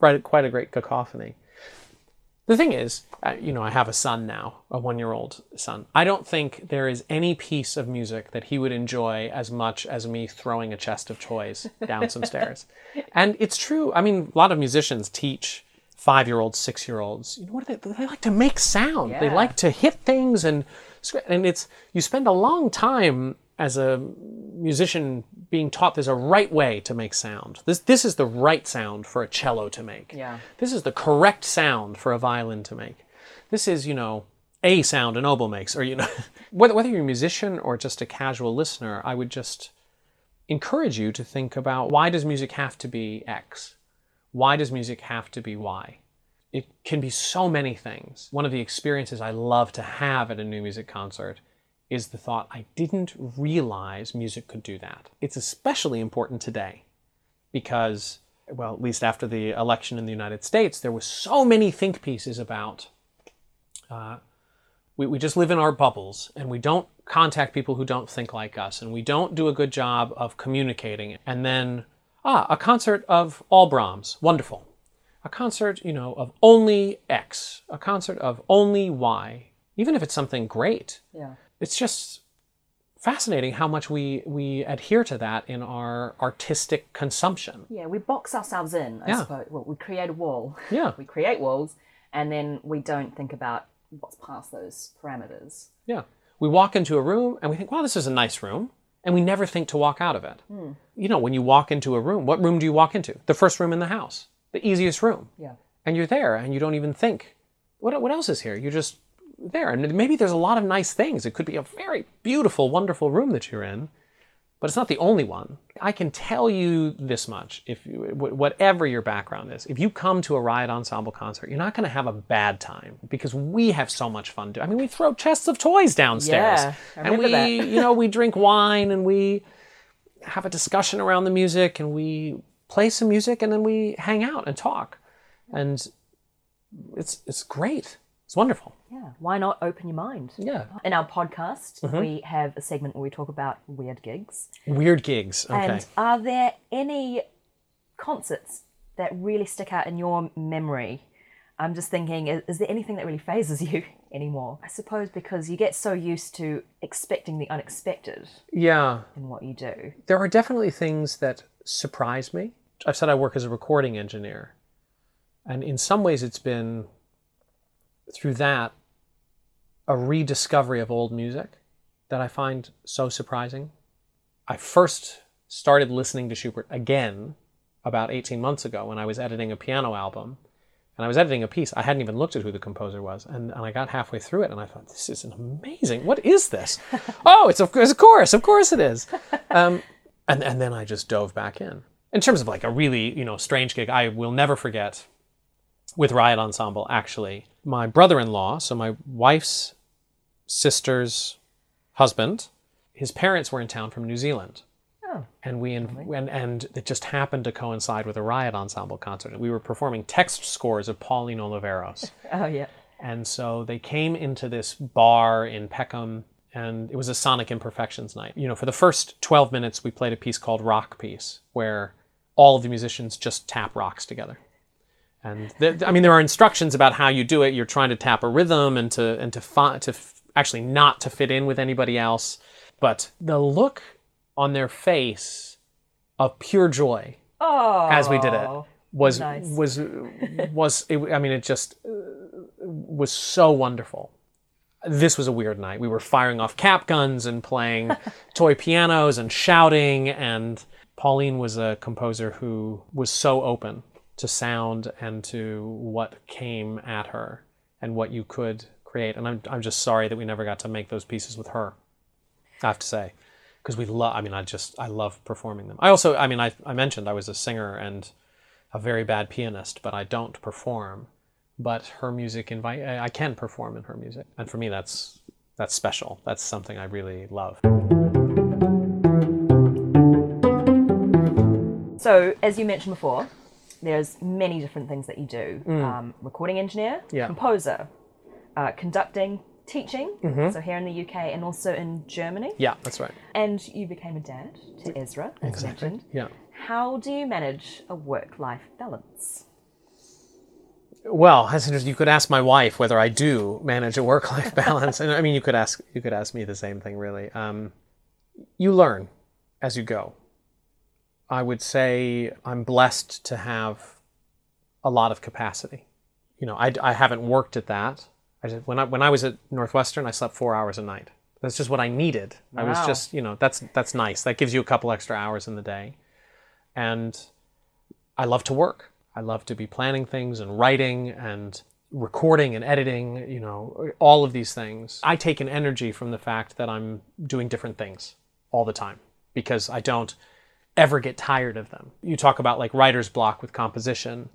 right, quite a great cacophony. The thing is, uh, you know, I have a son now, a one-year-old son. I don't think there is any piece of music that he would enjoy as much as me throwing a chest of toys down some stairs. (laughs) And it's true. I mean, a lot of musicians teach five-year-olds, six-year-olds. You know what? They, they like to make sound. They like to hit things and and it's you spend a long time as a musician being taught there's a right way to make sound. This this is the right sound for a cello to make. Yeah. This is the correct sound for a violin to make. This is, you know, a sound an oboe makes, or you know, (laughs) whether whether you're a musician or just a casual listener, I would just encourage you to think about why does music have to be X? Why does music have to be Y? It can be so many things. One of the experiences I love to have at a new music concert is the thought I didn't realize music could do that. It's especially important today because, well, at least after the election in the United States, there was so many think pieces about uh, we, we just live in our bubbles and we don't contact people who don't think like us and we don't do a good job of communicating. And then, ah, a concert of all Brahms, wonderful. A concert, you know, of only X, a concert of only Y, even if it's something great. Yeah. It's just fascinating how much we, we adhere to that in our artistic consumption. Yeah, we box ourselves in, I Yeah. suppose. Well, we create a wall. Yeah. (laughs) We create walls, and then we don't think about what's past those parameters. Yeah. We walk into a room and we think, wow, this is a nice room. And we never think to walk out of it. Hmm. You know, when you walk into a room, what room do you walk into? The first room in the house, the easiest room. Yeah. And you're there and you don't even think, what, what else is here? You're just there. And maybe there's a lot of nice things. It could be a very beautiful, wonderful room that you're in, but it's not the only one. I can tell you this much if you, whatever your background is, if you come to a Riot Ensemble concert, you're not going to have a bad time because we have so much fun. Do- I mean, we throw chests of toys downstairs, Yeah, and we, you know, we drink wine and we have a discussion around the music and we play some music and then we hang out and talk, and it's it's great. It's wonderful. Yeah. Why not open your mind? Yeah. In our podcast, mm-hmm. we have a segment where we talk about weird gigs. Weird gigs. Okay. And are there any concerts that really stick out in your memory? I'm just thinking, is, is there anything that really phases (laughs) you anymore? I suppose because you get so used to expecting the unexpected yeah. in what you do. there are definitely things that surprise me. I've said I work as a recording engineer. And in some ways, it's been through that a rediscovery of old music that I find so surprising. I first started listening to Schubert again about 18 months ago when I was editing a piano album. And I was editing a piece. I hadn't even looked at who the composer was. And, and I got halfway through it and I thought, this is an amazing. What is this? (laughs) oh, it's of, it's a chorus. Of course it is. Um, and, and then I just dove back in. In terms of like a really, you know, strange gig, I will never forget with Riot Ensemble, actually. My brother in law, so my wife's sister's husband, his parents were in town from New Zealand. Oh. And we and, and it just happened to coincide with a Riot Ensemble concert. We were performing text scores of Pauline Oliveros. (laughs) Oh, yeah. And so they came into this bar in Peckham, and it was a Sonic Imperfections night. You know, for the first 12 minutes, we played a piece called Rock Piece, where all of the musicians just tap rocks together. And th- I mean, there are instructions about how you do it. You're trying to tap a rhythm and to and to fi- to f- actually not to fit in with anybody else. But the look on their face of pure joy Oh. as we did it was nice. was was it, I mean it just uh, was so wonderful. This was a weird night. We were firing off cap guns and playing (laughs) toy pianos and shouting and Pauline was a composer who was so open to sound and to what came at her and what you could create. And I'm I'm just sorry that we never got to make those pieces with her. I have to say. Because we love i mean i just i love performing them. I also i mean I, I mentioned i was a singer and a very bad pianist but i don't perform. But her music invite i can perform in her music. And for me that's that's special. That's something i really love. So, as you mentioned before, there's many different things that you do. Um, recording engineer, Yeah. composer, uh, conducting, teaching. So here in the UK and also in Germany. yeah that's right And you became a dad to Ezra, as you mentioned. yeah How do you manage a work-life balance? Well, that's interesting. You could ask my wife whether I do manage a work-life (laughs) balance, and I mean, you could ask you could ask me the same thing. Really, um, you learn as you go. I would say I'm blessed to have a lot of capacity. You know, I, I haven't worked at that. I just, when I when I was at Northwestern, I slept four hours a night. That's just what I needed. I was just, you know, that's that's nice. That gives you a couple extra hours in the day, and I love to work. I love to be planning things and writing and recording and editing, you know, all of these things. I take an energy from the fact that I'm doing different things all the time because I don't ever get tired of them. You talk about like writer's block with composition.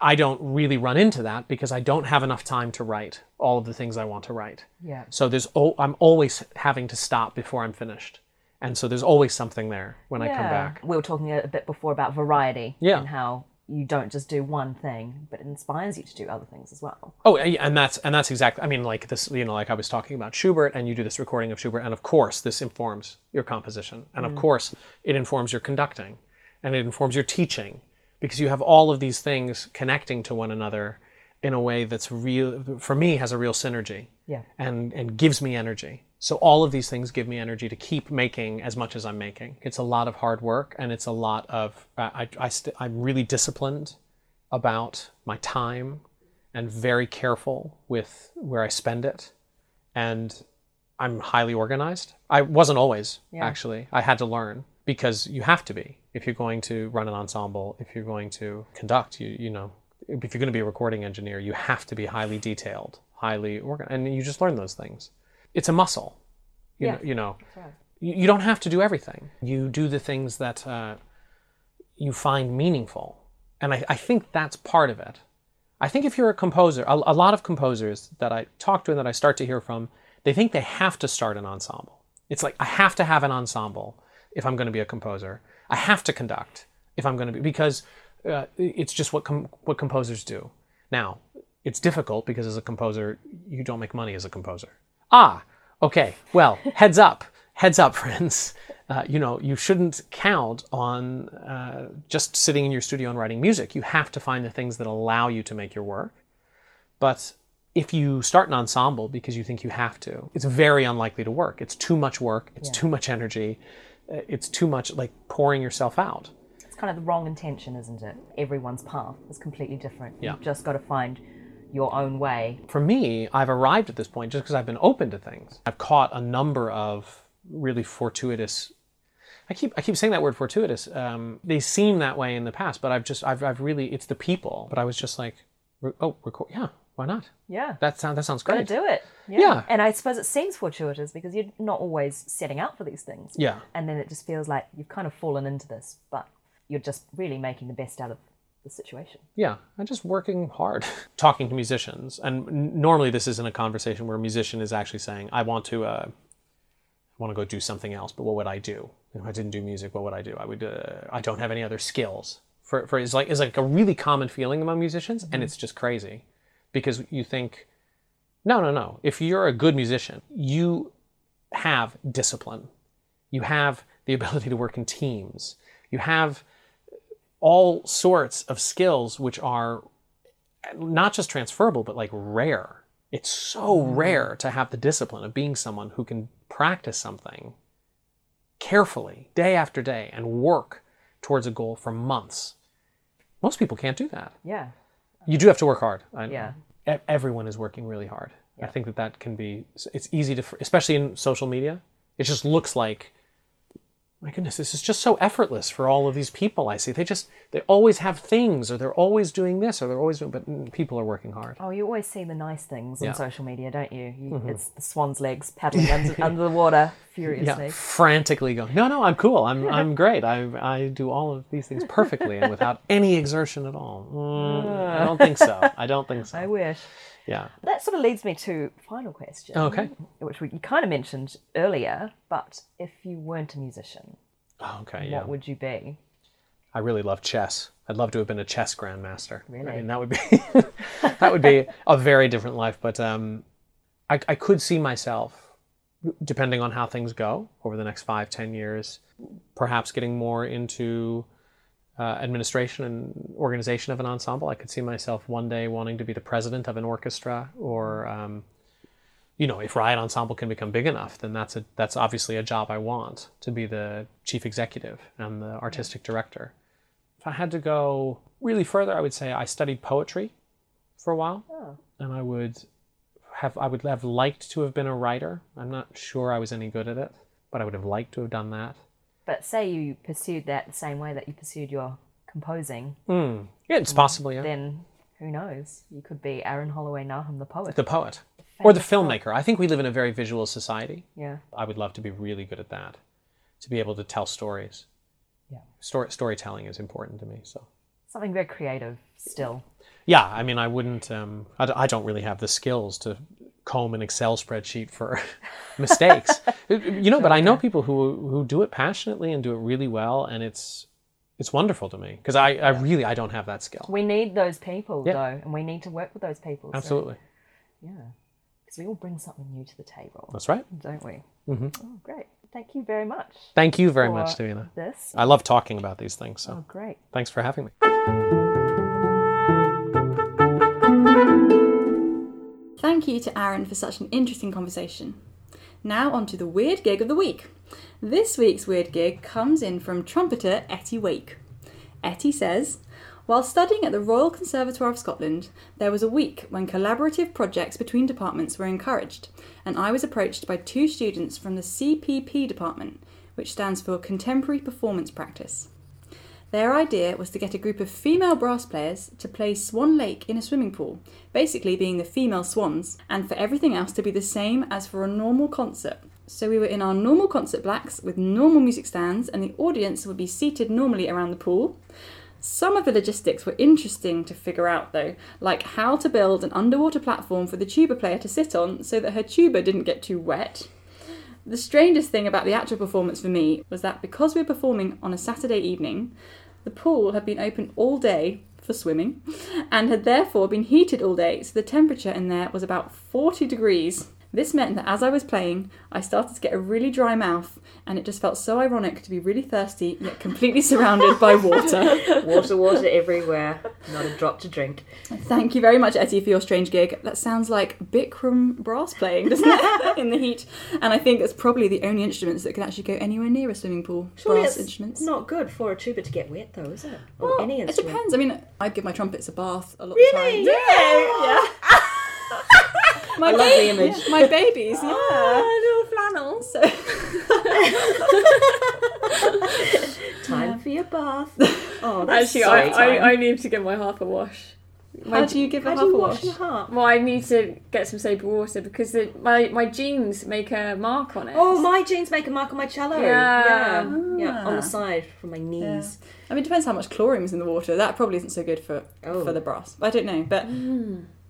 I don't really run into that because I don't have enough time to write all of the things I want to write. Yeah. So there's oh, I'm always having to stop before I'm finished. And so there's always something there when I come back. We were talking a, a bit before about variety Yeah. and how you don't just do one thing, but it inspires you to do other things as well. Oh, and that's and that's exactly. I mean, like this, you know, like I was talking about Schubert, and you do this recording of Schubert, and of course, this informs your composition, and of mm. course, it informs your conducting, and it informs your teaching, because you have all of these things connecting to one another in a way that's real. For me, has a real synergy, Yeah. and and gives me energy. So all of these things give me energy to keep making as much as I'm making. It's a lot of hard work, and it's a lot of uh, I I st- I'm really disciplined about my time and very careful with where I spend it. And I'm highly organized. I wasn't always, actually. I had to learn because you have to be if you're going to run an ensemble, if you're going to conduct, you you know, if you're going to be a recording engineer, you have to be highly detailed, highly organized, and you just learn those things. It's a muscle. You Yeah. know, you know. You, you don't have to do everything. You do the things that uh, you find meaningful. And I, I think that's part of it. I think if you're a composer, a, a lot of composers that I talk to and that I start to hear from, they think they have to start an ensemble. It's like, I have to have an ensemble if I'm going to be a composer. I have to conduct if I'm going to be, because uh, it's just what, com- what composers do. Now, it's difficult because as a composer, you don't make money as a composer. Ah, okay. Well, heads up, heads up, (laughs) friends. Uh, you know, you shouldn't count on uh, just sitting in your studio and writing music. You have to find the things that allow you to make your work. But if you start an ensemble because you think you have to, it's very unlikely to work. It's too much work. It's too much energy. uh, It's too much like pouring yourself out. It's kind of the wrong intention, isn't it? Everyone's path is completely different. Yeah. You've just got to find your own way. for me, I've arrived at this point just because I've been open to things. I've caught a number of really fortuitous. I keep I keep saying that word fortuitous. Um, they seem that way in the past, but I've just I've I've really it's the people. But I was just like, oh, record, yeah, why not? Yeah. That sounds that sounds great. Gotta do it. Yeah. And I suppose it seems fortuitous because you're not always setting out for these things. Yeah, And then it just feels like you've kind of fallen into this, but you're just really making the best out of the situation. yeah. I'm just working hard, (laughs) talking to musicians, and normally this isn't a conversation where a musician is actually saying, I want to. Uh, I want to go do something else, but what would I do if I didn't do music? What would I do? I would. Uh, I don't have any other skills. For for is like is like a really common feeling among musicians, and it's just crazy, because you think, no, no, no. If you're a good musician, you have discipline. You have the (laughs) ability to work in teams. You have all sorts of skills which are not just transferable, but like rare. It's so hmm. rare to have the discipline of being someone who can practice something carefully, day after day, and work towards a goal for months. Most people can't do that. Yeah. You do have to work hard. I. Yeah. Everyone is working really hard. I think that that can be. It's easy to, especially in social media. It just looks like, my goodness, this is just so effortless for all of these people I see. They just they always have things, or they're always doing this, or they're always doing. But mm, people are working hard. Oh, you always see the nice things Yeah. on social media, don't you? you It's the swan's legs paddling under, (laughs) under the water furiously. Yeah, frantically going. No, no, I'm cool. I'm (laughs) I'm great. I I do all of these things perfectly and without any exertion at all. Mm, I don't think so. (laughs) I don't think so. I wish. Yeah. That sort of leads me to final question. Okay. Which we, you kind of mentioned earlier, but if you weren't a musician, Okay. Yeah. what would you be? I really love chess. I'd love to have been a chess grandmaster. I Really? mean, that would be (laughs) that would be a very different life. But um, I, I could see myself, depending on how things go over the next five, ten years, perhaps getting more into uh, administration and organization of an ensemble. I could see myself one day wanting to be the president of an orchestra, or um, you know, if Riot Ensemble can become big enough, then that's a that's obviously a job I want to be the chief executive and the artistic director. If I had to go really further, I would say I studied poetry for a while, Oh. and I would have I would have liked to have been a writer. I'm not sure I was any good at it, but I would have liked to have done that. But say you pursued that the same way that you pursued your composing, Hmm. Yeah, it's possible. Yeah, then who knows? You could be Aaron Holloway Nahum, the poet. the poet or the poet. filmmaker. I think we live in a very visual society. yeah. I would love to be really good at that, to be able to tell stories. Yeah. Story, storytelling is important to me. So, Something very creative still. yeah, I mean, I wouldn't, um, I, d- I don't really have the skills to comb an Excel spreadsheet for (laughs) mistakes. (laughs) you know, but I know people who, who do it passionately and do it really well, and it's, it's wonderful to me because I, I really I don't have that skill. We need those people Yeah. though, and we need to work with those people. so- Absolutely, yeah, because we all bring something new to the table, that's right. don't we? Mm-hmm. Oh, great! Thank you very much. Thank you very much, Davina. This. I love talking about these things. So Oh, great. thanks for having me. Thank you to Aaron for such an interesting conversation. Now on to the weird gig of the week. This week's weird gig comes in from trumpeter Etty Wake. Etty says, While studying at the Royal Conservatoire of Scotland, there was a week when collaborative projects between departments were encouraged, and I was approached by two students from the CPP department, which stands for Contemporary Performance Practice. Their idea was to get a group of female brass players to play Swan Lake in a swimming pool, basically being the female swans, and for everything else to be the same as for a normal concert. So we were in our normal concert blacks with normal music stands, and the audience would be seated normally around the pool. Some of the logistics were interesting to figure out though, like how to build an underwater platform for the tuba player to sit on so that her tuba didn't get too wet. The strangest thing about the actual performance for me was that because we were performing on a Saturday evening, the pool had been open all day for swimming and had therefore been heated all day, so the temperature in there was about 40 degrees. This meant that as I was playing, I started to get a really dry mouth, and it just felt so ironic to be really thirsty yet completely surrounded by water. (laughs) Water, water everywhere. Not a drop to drink. Thank you very much, Etty, for your strange gig. That sounds like Bikram brass playing, doesn't it? (laughs) in the heat. And I think it's probably the only instruments that can actually go anywhere near a swimming pool. Surely brass it's instruments. not good for a tuba to get wet, though, is it? Or Well, any it depends. I mean, I'd give my trumpets a bath a lot Really? of the time. Yeah. (laughs) My I love the image. my babies, yeah. Oh, little flannels. So, (laughs) Time for your bath. (laughs) Oh, that's Actually, so I, time. I, I need to give my harp a wash. My how do you give a How half do a wash wash? your harp? Well, I need to get some soapy water because the, my my jeans make a mark on it. Oh, my jeans make a mark on my cello. Yeah. yeah, yeah, on Ah. the side from my knees. I mean, it depends how much chlorine is in the water. That probably isn't so good for Oh. for the brass. I don't know, but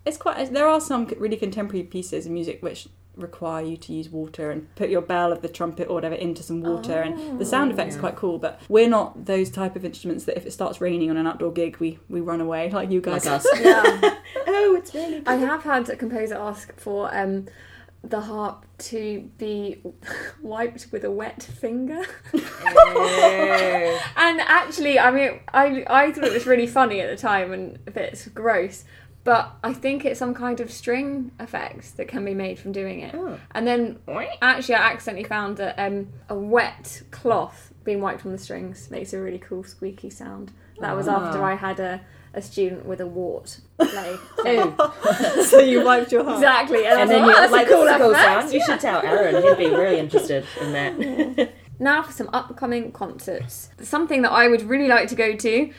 it's quite. There are some really contemporary pieces of music which require you to use water and put your bell of the trumpet or whatever into some water, and the sound effects yeah. are quite cool. But we're not those type of instruments that if it starts raining on an outdoor gig, we we run away (laughs) like you guys. Like us. (laughs) Yeah. (laughs) oh, it's really I have had a composer ask for um, the harp to be wiped with a wet finger. Oh. And actually, I mean, I I thought it was really funny at the time and a bit gross. But I think it's some kind of string effect that can be made from doing it. Oh. And then actually, I accidentally found that um, a wet cloth being wiped on the strings makes a really cool squeaky sound. That was after Ah. I had a, a student with a wart play. Oh. (laughs) so you wiped your heart. exactly. And, And then like, like, oh, this is a that's a cool cool sound. effect. You should tell Aaron. He'd be really interested in that. (laughs) Now for some upcoming concerts. Something that I would really like to go to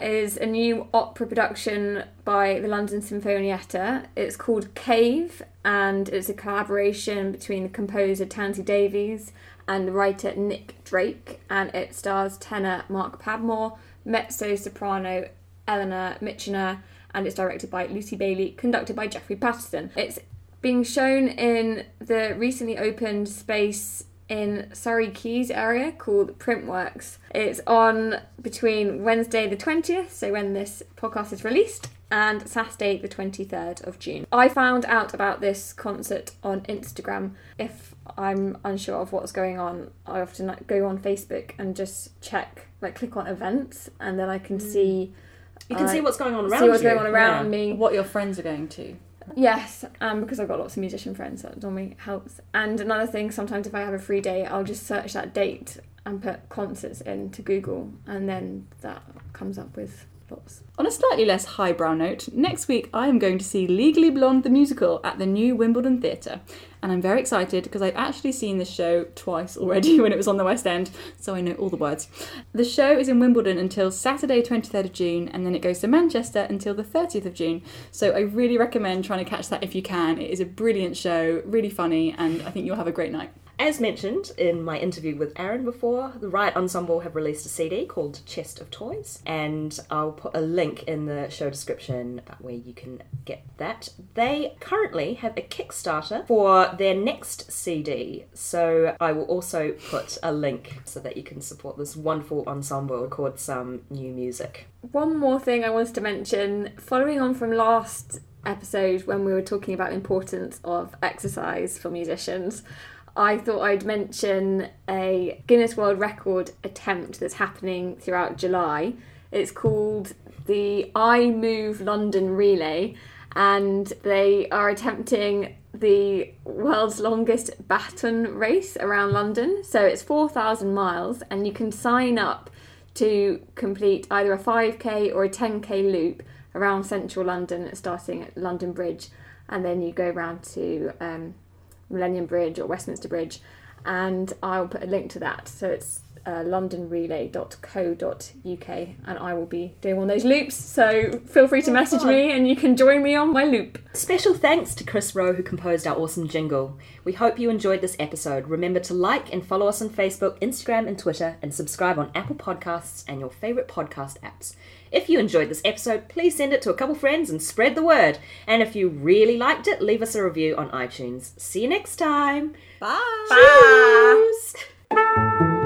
is a new opera production by the London Sinfonietta. It's called Cave and it's a collaboration between the composer Tansy Davies and the writer Nick Drake and it stars tenor Mark Padmore, mezzo soprano Eleanor Mitchener and it's directed by Lucy Bailey, conducted by Geoffrey Paterson. It's being shown in the recently opened space in Surrey Quays area called Printworks. It's on between Wednesday the 20th, so when this podcast is released, and Saturday the 23rd of June. I found out about this concert on Instagram. If I'm unsure of what's going on, I often like, go on Facebook and just check, like click on events, and then I can mm. see You can I see what's going on around see what's you. going on around Yeah. me. What your friends are going to. Yes, um, because I've got lots of musician friends, that normally helps. And another thing, sometimes if I have a free day, I'll just search that date and put concerts into Google, and then that comes up with On a slightly less highbrow note, next week I am going to see Legally Blonde the musical at the new Wimbledon Theatre. And I'm very excited because I've actually seen this show twice already (laughs) when it was on the West End, so I know all the words. The show is in Wimbledon until Saturday, 23rd of June, and then it goes to Manchester until the 30th of June. So I really recommend trying to catch that if you can. It is a brilliant show, really funny, and I think you'll have a great night. As mentioned in my interview with Aaron before, the Riot Ensemble have released a CD called Chest of Toys, and I'll put a link in the show description where you can get that. They currently have a Kickstarter for their next CD, so I will also put a link so that you can support this wonderful ensemble, record some new music. One more thing I wanted to mention, following on from last episode when we were talking about the importance of exercise for musicians, I thought I'd mention a Guinness World Record attempt that's happening throughout July. It's called the I Move London Relay, and they are attempting the world's longest baton race around London. So it's 4,000 miles, and you can sign up to complete either a 5k or a 10k loop around central London, starting at London Bridge, and then you go round to um, Millennium Bridge or Westminster Bridge, and I'll put a link to that. So it's uh, londonrelay.co.uk and I will be doing one of those loops. So feel free to Oh, message fun. me and you can join me on my loop. Special thanks to Chris Rowe who composed our awesome jingle. We hope you enjoyed this episode. Remember to like and follow us on Facebook, Instagram, and Twitter, and subscribe on Apple Podcasts and your favourite podcast apps. If you enjoyed this episode, please send it to a couple friends and spread the word. And if you really liked it, leave us a review on iTunes. See you next time. Bye. Bye. Cheers.